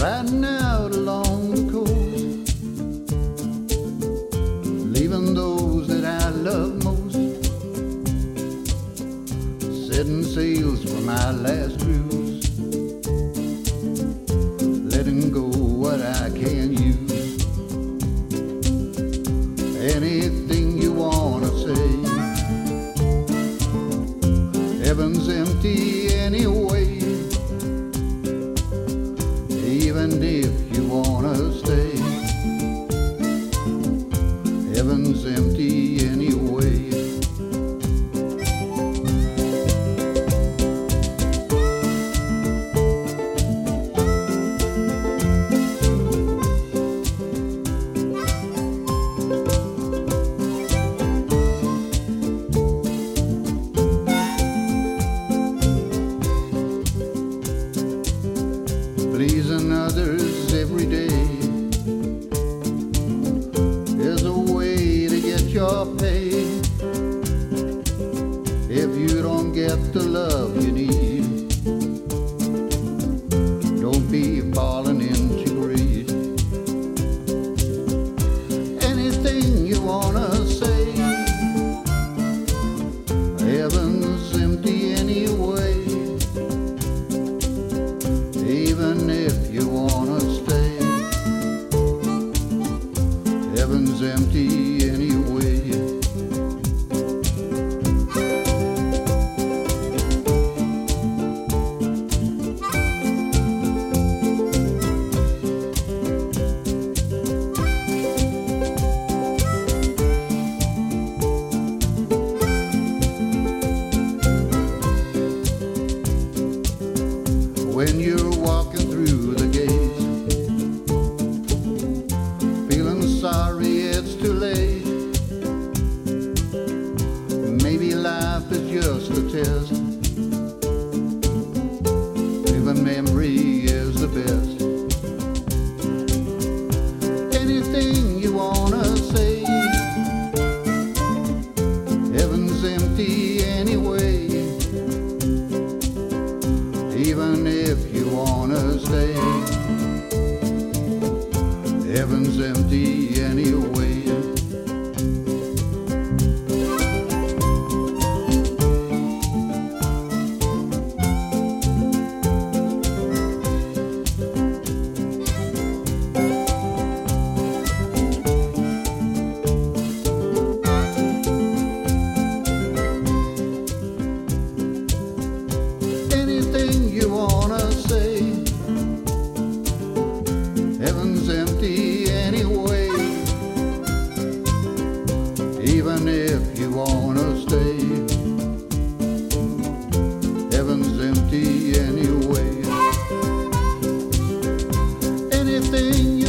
riding out along the coast, leaving those that I love most, setting sails for my last cruise, letting go what I can use. Anything heaven's empty anyway. pleasing others every day If you don't get the love you need, don't be falling into greed. Anything you wanna say, heaven's empty anyway even if you wanna stay. Heaven's empty When you're even if you wanna stay. Heaven's empty anyway. everything